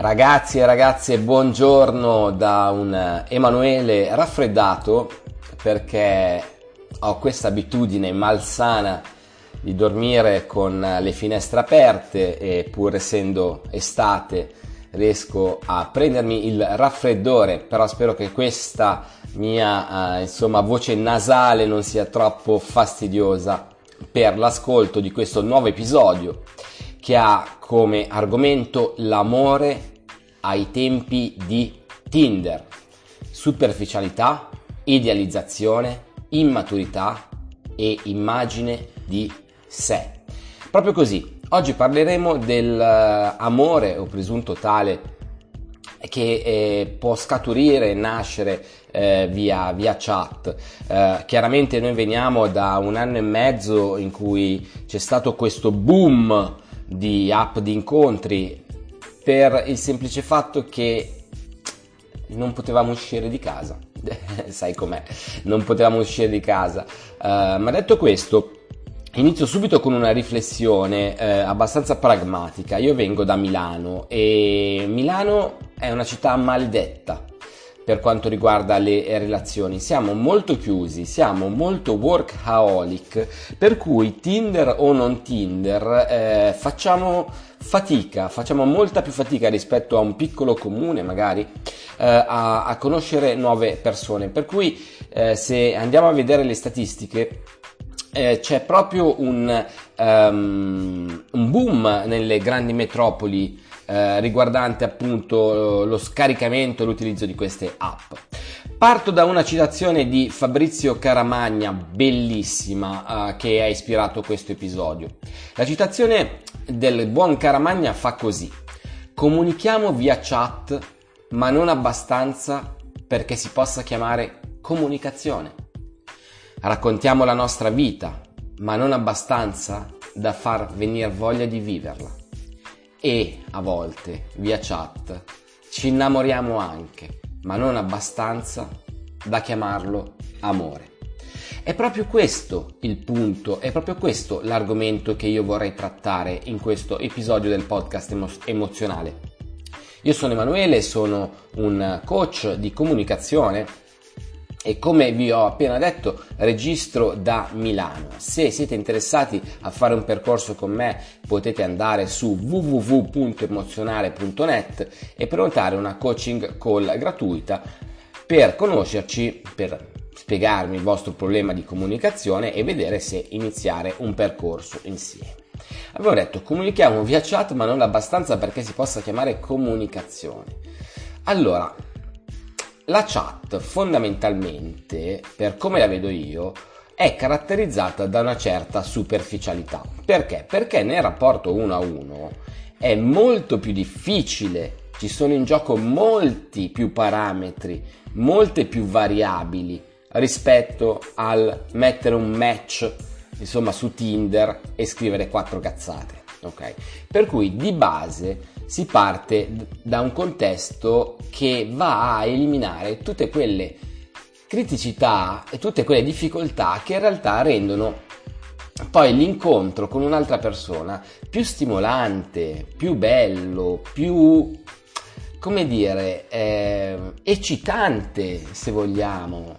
Ragazzi e ragazze, buongiorno da un Emanuele raffreddato perché ho questa abitudine malsana di dormire con le finestre aperte e pur essendo estate riesco a prendermi il raffreddore, però spero che questa mia eh, insomma voce nasale non sia troppo fastidiosa per l'ascolto di questo nuovo episodio che ha come argomento l'amore ai tempi di Tinder. Superficialità, idealizzazione, immaturità e immagine di sé. Proprio così, oggi parleremo dell'amore o presunto tale che eh, può scaturire e nascere eh, via, via, chat. Eh, chiaramente noi veniamo da un anno e mezzo in cui c'è stato questo boom di app di incontri per il semplice fatto che non potevamo uscire di casa. Sai com'è, non potevamo uscire di casa. Uh, ma detto questo, Inizio subito con una riflessione eh, abbastanza pragmatica. Io vengo da Milano e Milano è una città maledetta per quanto riguarda le relazioni. Siamo molto chiusi, siamo molto workaholic, per cui Tinder o non Tinder eh, facciamo fatica, facciamo molta più fatica rispetto a un piccolo comune magari eh, a, a, conoscere nuove persone. Per cui eh, se andiamo a vedere le statistiche eh, c'è proprio un, um, un boom nelle grandi metropoli eh, riguardante appunto lo scaricamento e l'utilizzo di queste app. Parto da una citazione di Fabrizio Caramagna, bellissima, eh, che ha ispirato questo episodio. La citazione del buon Caramagna fa così. Comunichiamo via chat, ma non abbastanza perché si possa chiamare comunicazione. Raccontiamo la nostra vita, ma non abbastanza da far venire voglia di viverla e a volte via chat ci innamoriamo anche, ma non abbastanza da chiamarlo amore. È proprio questo il punto, è proprio questo l'argomento che io vorrei trattare in questo episodio del podcast emo- emozionale. Io sono Emanuele, sono un coach di comunicazione e come vi ho appena detto registro da Milano. Se siete interessati a fare un percorso con me potete andare su www.emozionale.net e prenotare una coaching call gratuita per conoscerci, per spiegarmi il vostro problema di comunicazione e vedere se iniziare un percorso insieme. Avevo detto comunichiamo via chat ma non abbastanza perché si possa chiamare comunicazione. Allora, la chat fondamentalmente, per come la vedo io, è caratterizzata da una certa superficialità. Perché? Perché nel rapporto uno a uno è molto più difficile, ci sono in gioco molti più parametri, molte più variabili rispetto al mettere un match insomma su Tinder e scrivere quattro cazzate. Ok? Per cui di base si parte da un contesto che va a eliminare tutte quelle criticità e tutte quelle difficoltà che in realtà rendono poi l'incontro con un'altra persona più stimolante, più bello, più come dire, eh, eccitante se vogliamo,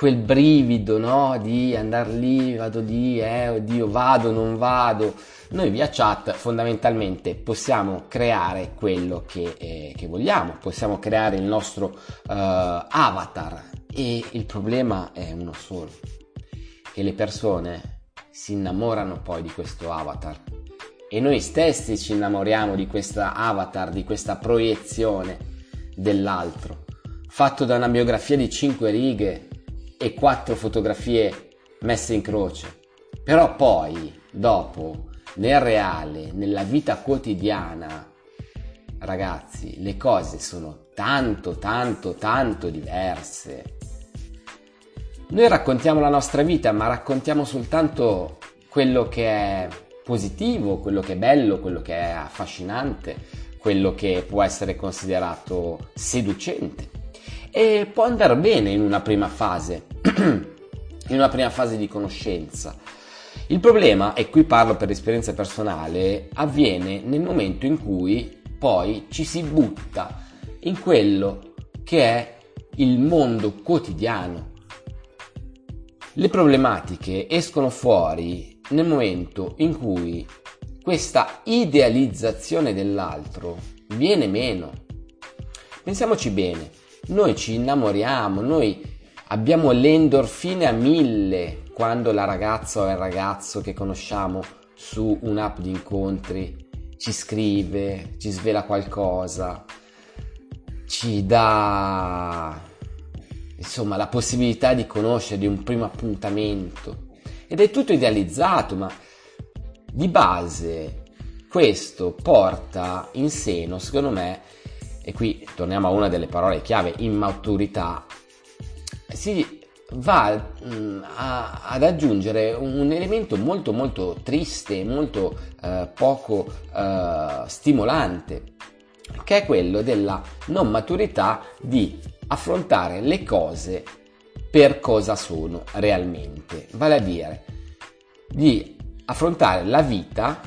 quel brivido no? di andare lì, vado lì, eh, oddio, vado, non vado. Noi via chat fondamentalmente possiamo creare quello che, eh, che vogliamo, possiamo creare il nostro uh, avatar e il problema è uno solo, che le persone si innamorano poi di questo avatar. E noi stessi ci innamoriamo di questa avatar, di questa proiezione dell'altro, fatto da una biografia di 5 righe e 4 fotografie messe in croce. Però poi, dopo, nel reale, nella vita quotidiana, ragazzi, le cose sono tanto, tanto, tanto diverse. Noi raccontiamo la nostra vita, ma raccontiamo soltanto quello che è positivo, quello che è bello, quello che è affascinante, quello che può essere considerato seducente. E può andare bene in una prima fase, in una prima fase di conoscenza il problema, e qui parlo per esperienza personale, avviene nel momento in cui poi ci si butta in quello che è il mondo quotidiano. Le problematiche escono fuori nel momento in cui questa idealizzazione dell'altro viene meno. Pensiamoci bene, noi ci innamoriamo, noi abbiamo le endorfine a mille quando la ragazza o il ragazzo che conosciamo su un'app di incontri ci scrive, ci svela qualcosa, ci dà insomma la possibilità di conoscere di un primo appuntamento. Ed è tutto idealizzato ma di base questo porta in seno secondo me e qui torniamo a una delle parole chiave immaturità si va mh, mm, a, ad aggiungere un elemento molto molto triste molto eh, poco eh, stimolante che è quello della non maturità di affrontare le cose per cosa sono realmente, vale a dire di affrontare la vita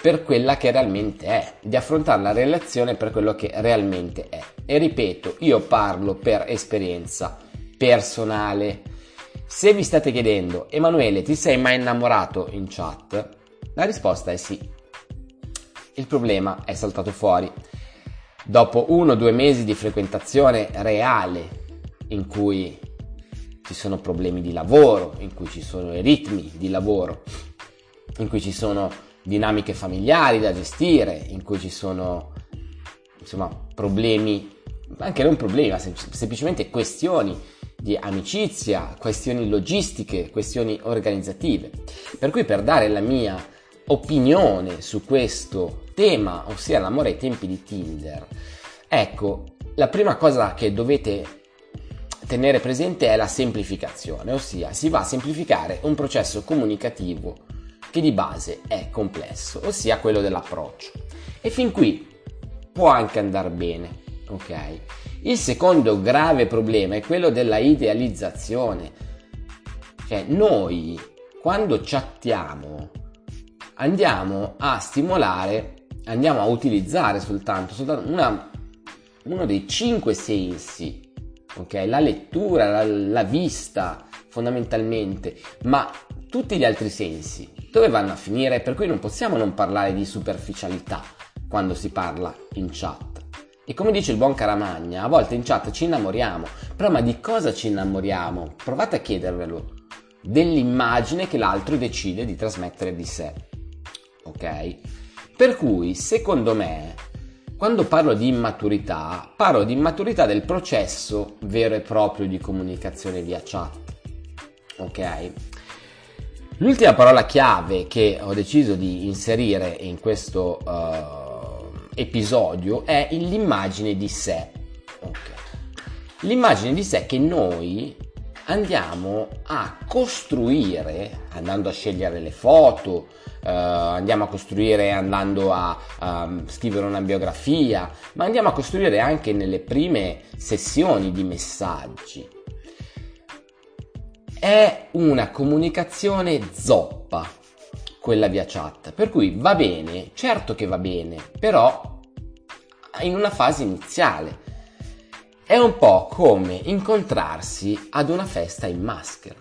per quella che realmente è, di affrontare la relazione per quello che realmente è. E ripeto, io parlo per esperienza personale. Se vi state chiedendo, Emanuele, ti sei mai innamorato in chat? La risposta è sì. Il problema è saltato fuori. Dopo uno o due mesi di frequentazione reale, in cui ci sono problemi di lavoro, in cui ci sono i ritmi di lavoro, in cui ci sono dinamiche familiari da gestire, in cui ci sono insomma problemi, anche non problemi, ma sem- semplicemente questioni di amicizia, questioni logistiche, questioni organizzative. Per cui per dare la mia opinione su questo tema, ossia l'amore ai tempi di Tinder, ecco, la prima cosa che dovete tenere presente è la semplificazione, ossia si va a semplificare un processo comunicativo che di base è complesso, ossia quello dell'approccio. E fin qui può anche andare bene, ok? Il secondo grave problema è quello della idealizzazione. Cioè, noi quando chattiamo andiamo a stimolare, andiamo a utilizzare soltanto, soltanto una, uno dei cinque sensi, ok? La lettura, la, la vista fondamentalmente, ma tutti gli altri sensi dove vanno a finire? Per cui non possiamo non parlare di superficialità quando si parla in chat. E come dice il buon Caramagna, a volte in chat ci innamoriamo, però ma di cosa ci innamoriamo? Provate a chiedervelo. Dell'immagine che l'altro decide di trasmettere di sé ok? Per cui, secondo me, quando parlo di immaturità, parlo di immaturità del processo vero e proprio di comunicazione via chat, ok? L'ultima parola chiave che ho deciso di inserire in questo uh, episodio è l'immagine di sé. Okay. L'immagine di sé che noi andiamo a costruire, andando a scegliere le foto, uh, andiamo a costruire andando a um, scrivere una biografia, ma andiamo a costruire anche nelle prime sessioni di messaggi. È una comunicazione zoppa quella via chat, per cui va bene, certo che va bene, però in una fase iniziale. È un po' come incontrarsi ad una festa in maschera.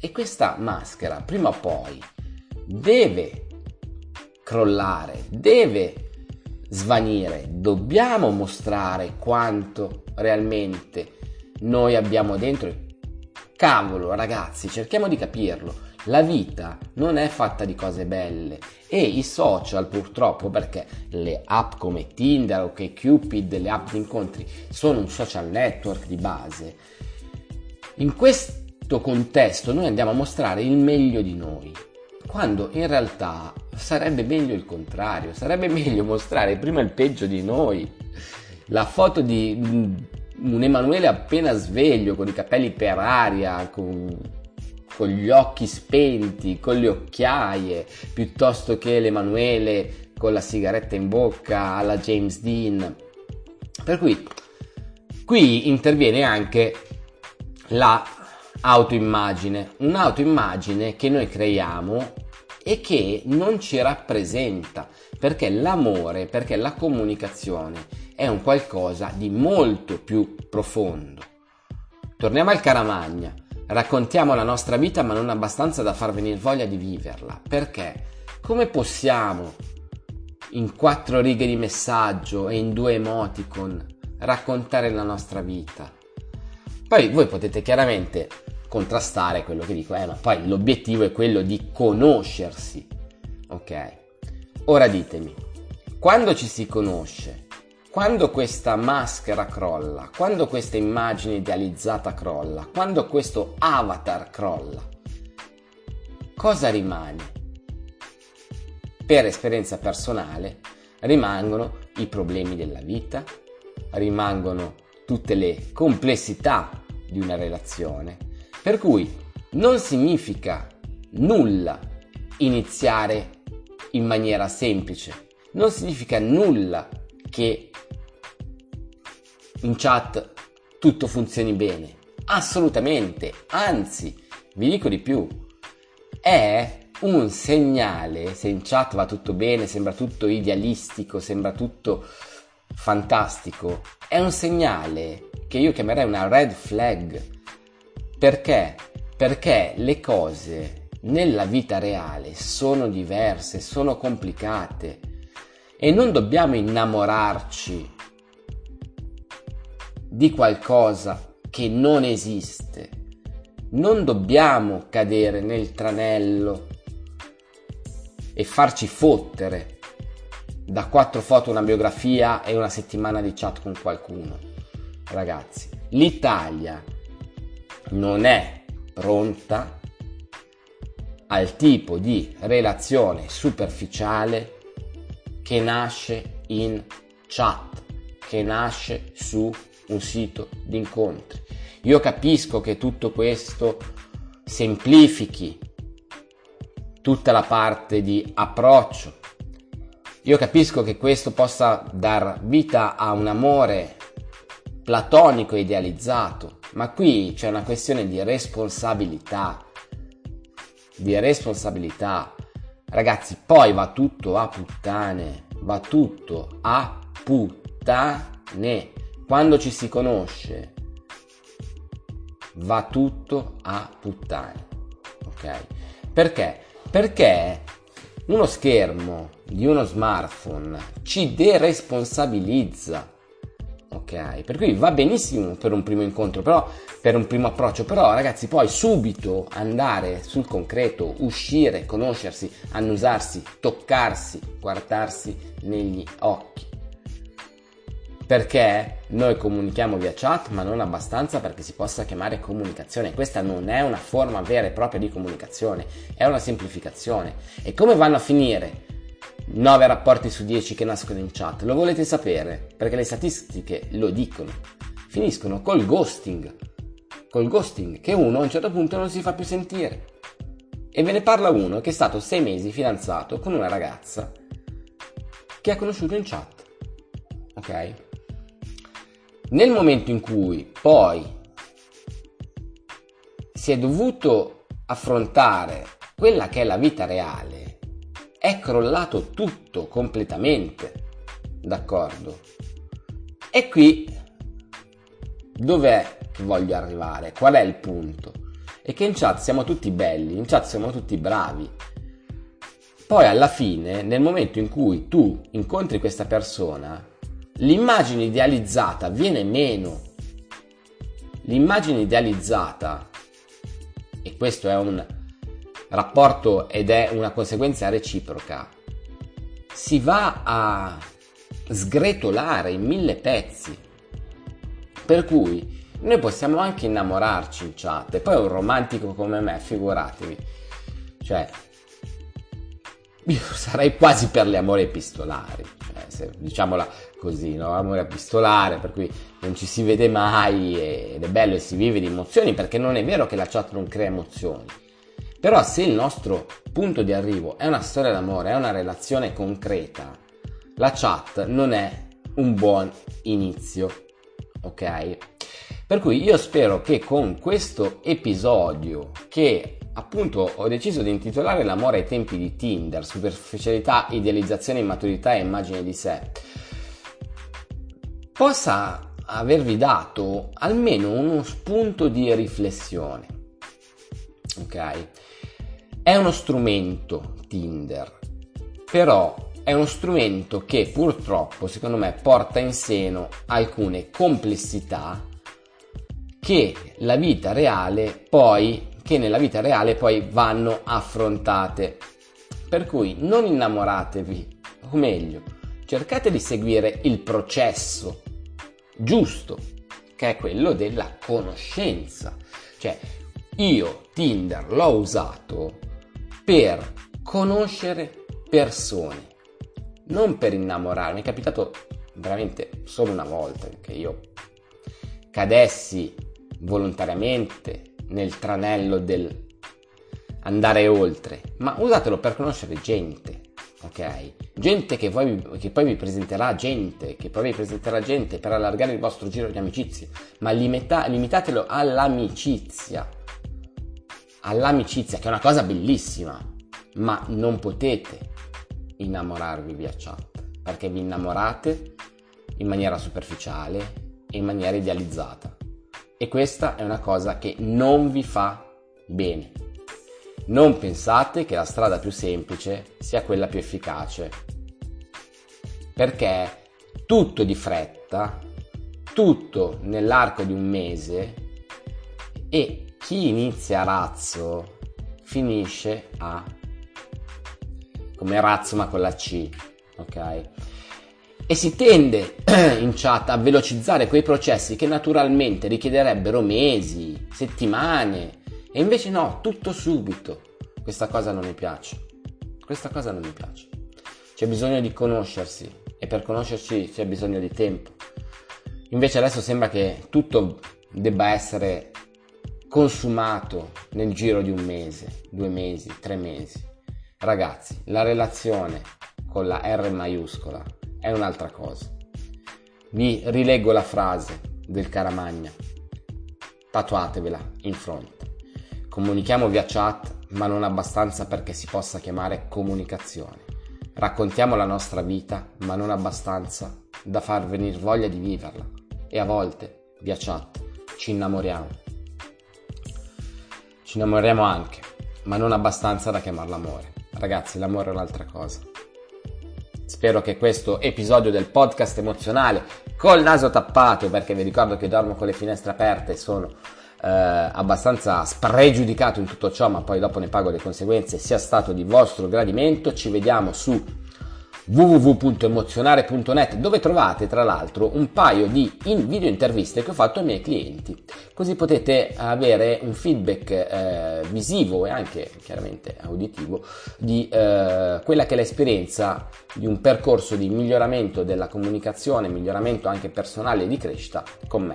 E questa maschera, prima o poi, deve crollare, deve svanire. Dobbiamo mostrare quanto realmente noi abbiamo dentro. Cavolo, ragazzi, cerchiamo di capirlo. La vita non è fatta di cose belle e i social purtroppo perché le app come Tinder o che Cupid, le app di incontri sono un social network di base. In questo contesto noi andiamo a mostrare il meglio di noi, quando in realtà sarebbe meglio il contrario, sarebbe meglio mostrare prima il peggio di noi. La foto di un Emanuele appena sveglio, con i capelli per aria, con con gli occhi spenti, con le occhiaie, piuttosto che l'Emanuele con la sigaretta in bocca alla James Dean. Per cui qui interviene anche la autoimmagine, un'autoimmagine che noi creiamo e che non ci rappresenta, perché l'amore, perché la comunicazione è un qualcosa di molto più profondo. Torniamo al Caramagna, raccontiamo la nostra vita ma non abbastanza da far venire voglia di viverla, perché come possiamo in quattro righe di messaggio e in due emoticon raccontare la nostra vita? Poi voi potete chiaramente contrastare quello che dico, eh, ma poi l'obiettivo è quello di conoscersi, ok? Ora ditemi, quando ci si conosce, quando questa maschera crolla, quando questa immagine idealizzata crolla, quando questo avatar crolla, cosa rimane? Per esperienza personale rimangono i problemi della vita, rimangono tutte le complessità di una relazione, per cui non significa nulla iniziare in maniera semplice, non significa nulla che in chat tutto funzioni bene. Assolutamente, anzi, vi dico di più, è un segnale, se in chat va tutto bene, sembra tutto idealistico, sembra tutto fantastico, è un segnale che io chiamerei una red flag perché? Perché le cose nella vita reale sono diverse, sono complicate e non dobbiamo innamorarci di qualcosa che non esiste. Non dobbiamo cadere nel tranello e farci fottere da quattro foto, una biografia e una settimana di chat con qualcuno. Ragazzi, l'Italia non è pronta al tipo di relazione superficiale che nasce in chat, che nasce su un sito di incontri. Io capisco che tutto questo semplifichi tutta la parte di approccio. Io capisco che questo possa dar vita a un amore platonico idealizzato, ma qui c'è una questione di responsabilità. Di responsabilità. Ragazzi, poi va tutto a puttane. Va tutto a puttane. Quando ci si conosce, va tutto a puttane. Ok? Perché? Perché uno schermo di uno smartphone ci deresponsabilizza ok? Per cui va benissimo per un primo incontro, però per un primo approccio, però ragazzi poi subito andare sul concreto, uscire, conoscersi, annusarsi, toccarsi, guardarsi negli occhi. Perché noi comunichiamo via chat, ma non abbastanza perché si possa chiamare comunicazione. Questa non è una forma vera e propria di comunicazione, è una semplificazione. E come vanno a finire 9 rapporti su 10 che nascono in chat. Lo volete sapere? Perché le statistiche lo dicono. Finiscono col ghosting. Col ghosting, che uno a un certo punto non si fa più sentire. E ve ne parla uno che è stato 6 mesi fidanzato con una ragazza che ha conosciuto in chat. Ok? Nel momento in cui poi si è dovuto affrontare quella che è la vita reale, è crollato tutto completamente. D'accordo? E qui dov'è che voglio arrivare? Qual è il punto? È che in chat siamo tutti belli, in chat siamo tutti bravi. Poi alla fine, nel momento in cui tu incontri questa persona, l'immagine idealizzata viene meno. L'immagine idealizzata, e questo è un rapporto ed è una conseguenza reciproca, si va a sgretolare in mille pezzi. Per cui noi possiamo anche innamorarci in chat e poi un romantico come me, figuratevi. Cioè, io sarei quasi per le amore epistolari, cioè, se, diciamola così, no? Amore epistolare, per cui non ci si vede mai ed è bello e si vive di emozioni, perché non è vero che la chat non crea emozioni però se il nostro punto di arrivo è una storia d'amore, è una relazione concreta, la chat non è un buon inizio, ok? Per cui io spero che con questo episodio che appunto ho deciso di intitolare L'amore ai tempi di Tinder, superficialità, idealizzazione, immaturità e immagine di sé, possa avervi dato almeno uno spunto di riflessione. Ok? È uno strumento Tinder, però è uno strumento che purtroppo, secondo me, porta in seno alcune complessità che la vita reale poi che nella vita reale poi vanno affrontate. Per cui non innamoratevi, o meglio, cercate di seguire il processo giusto, che è quello della conoscenza. Cioè, io Tinder l'ho usato per conoscere persone, non per innamorarmi. è capitato veramente solo una volta che io cadessi volontariamente nel tranello del andare oltre, ma usatelo per conoscere gente, ok? Gente che poi, che poi vi presenterà gente, che poi vi presenterà gente per allargare il vostro giro di amicizie, ma limita, limitatelo all'amicizia, all'amicizia che è una cosa bellissima, ma non potete innamorarvi via chat, perché vi innamorate in maniera superficiale e in maniera idealizzata. E questa è una cosa che non vi fa bene. Non pensate che la strada più semplice sia quella più efficace. Perché tutto di fretta, tutto nell'arco di un mese e chi inizia a razzo finisce a come razzo ma con la C, ok? E si tende in chat a velocizzare quei processi che naturalmente richiederebbero mesi, settimane e invece no, tutto subito. Questa cosa non mi piace. Questa cosa non mi piace. C'è bisogno di conoscersi e per conoscerci c'è bisogno di tempo. Invece adesso sembra che tutto debba essere consumato nel giro di un mese, due mesi, tre mesi. Ragazzi, la relazione con la R maiuscola è un'altra cosa. Vi rileggo la frase del Caramagna. Tatuatevela in fronte. Comunichiamo via chat, ma non abbastanza perché si possa chiamare comunicazione. Raccontiamo la nostra vita, ma non abbastanza da far venire voglia di viverla. E a volte, via chat, ci innamoriamo. Ci innamoriamo anche, ma non abbastanza da chiamarla amore. Ragazzi, l'amore è un'altra cosa. Spero che questo episodio del podcast emozionale col naso tappato, perché vi ricordo che dormo con le finestre aperte e sono eh, abbastanza spregiudicato in tutto ciò, ma poi dopo ne pago le conseguenze, sia stato di vostro gradimento. Ci vediamo su www.emozionare.net dove trovate tra l'altro un paio di video interviste che ho fatto ai miei clienti. Così potete avere un feedback eh, visivo e anche chiaramente auditivo di eh, quella che è l'esperienza di un percorso di miglioramento della comunicazione miglioramento anche personale e di crescita con me.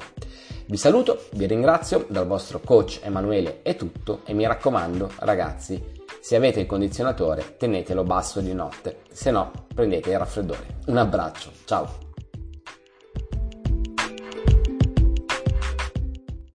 Vi saluto vi ringrazio dal vostro coach Emanuele è tutto e mi raccomando ragazzi se avete il condizionatore tenetelo basso di notte, se no prendete il raffreddore. Un abbraccio, ciao!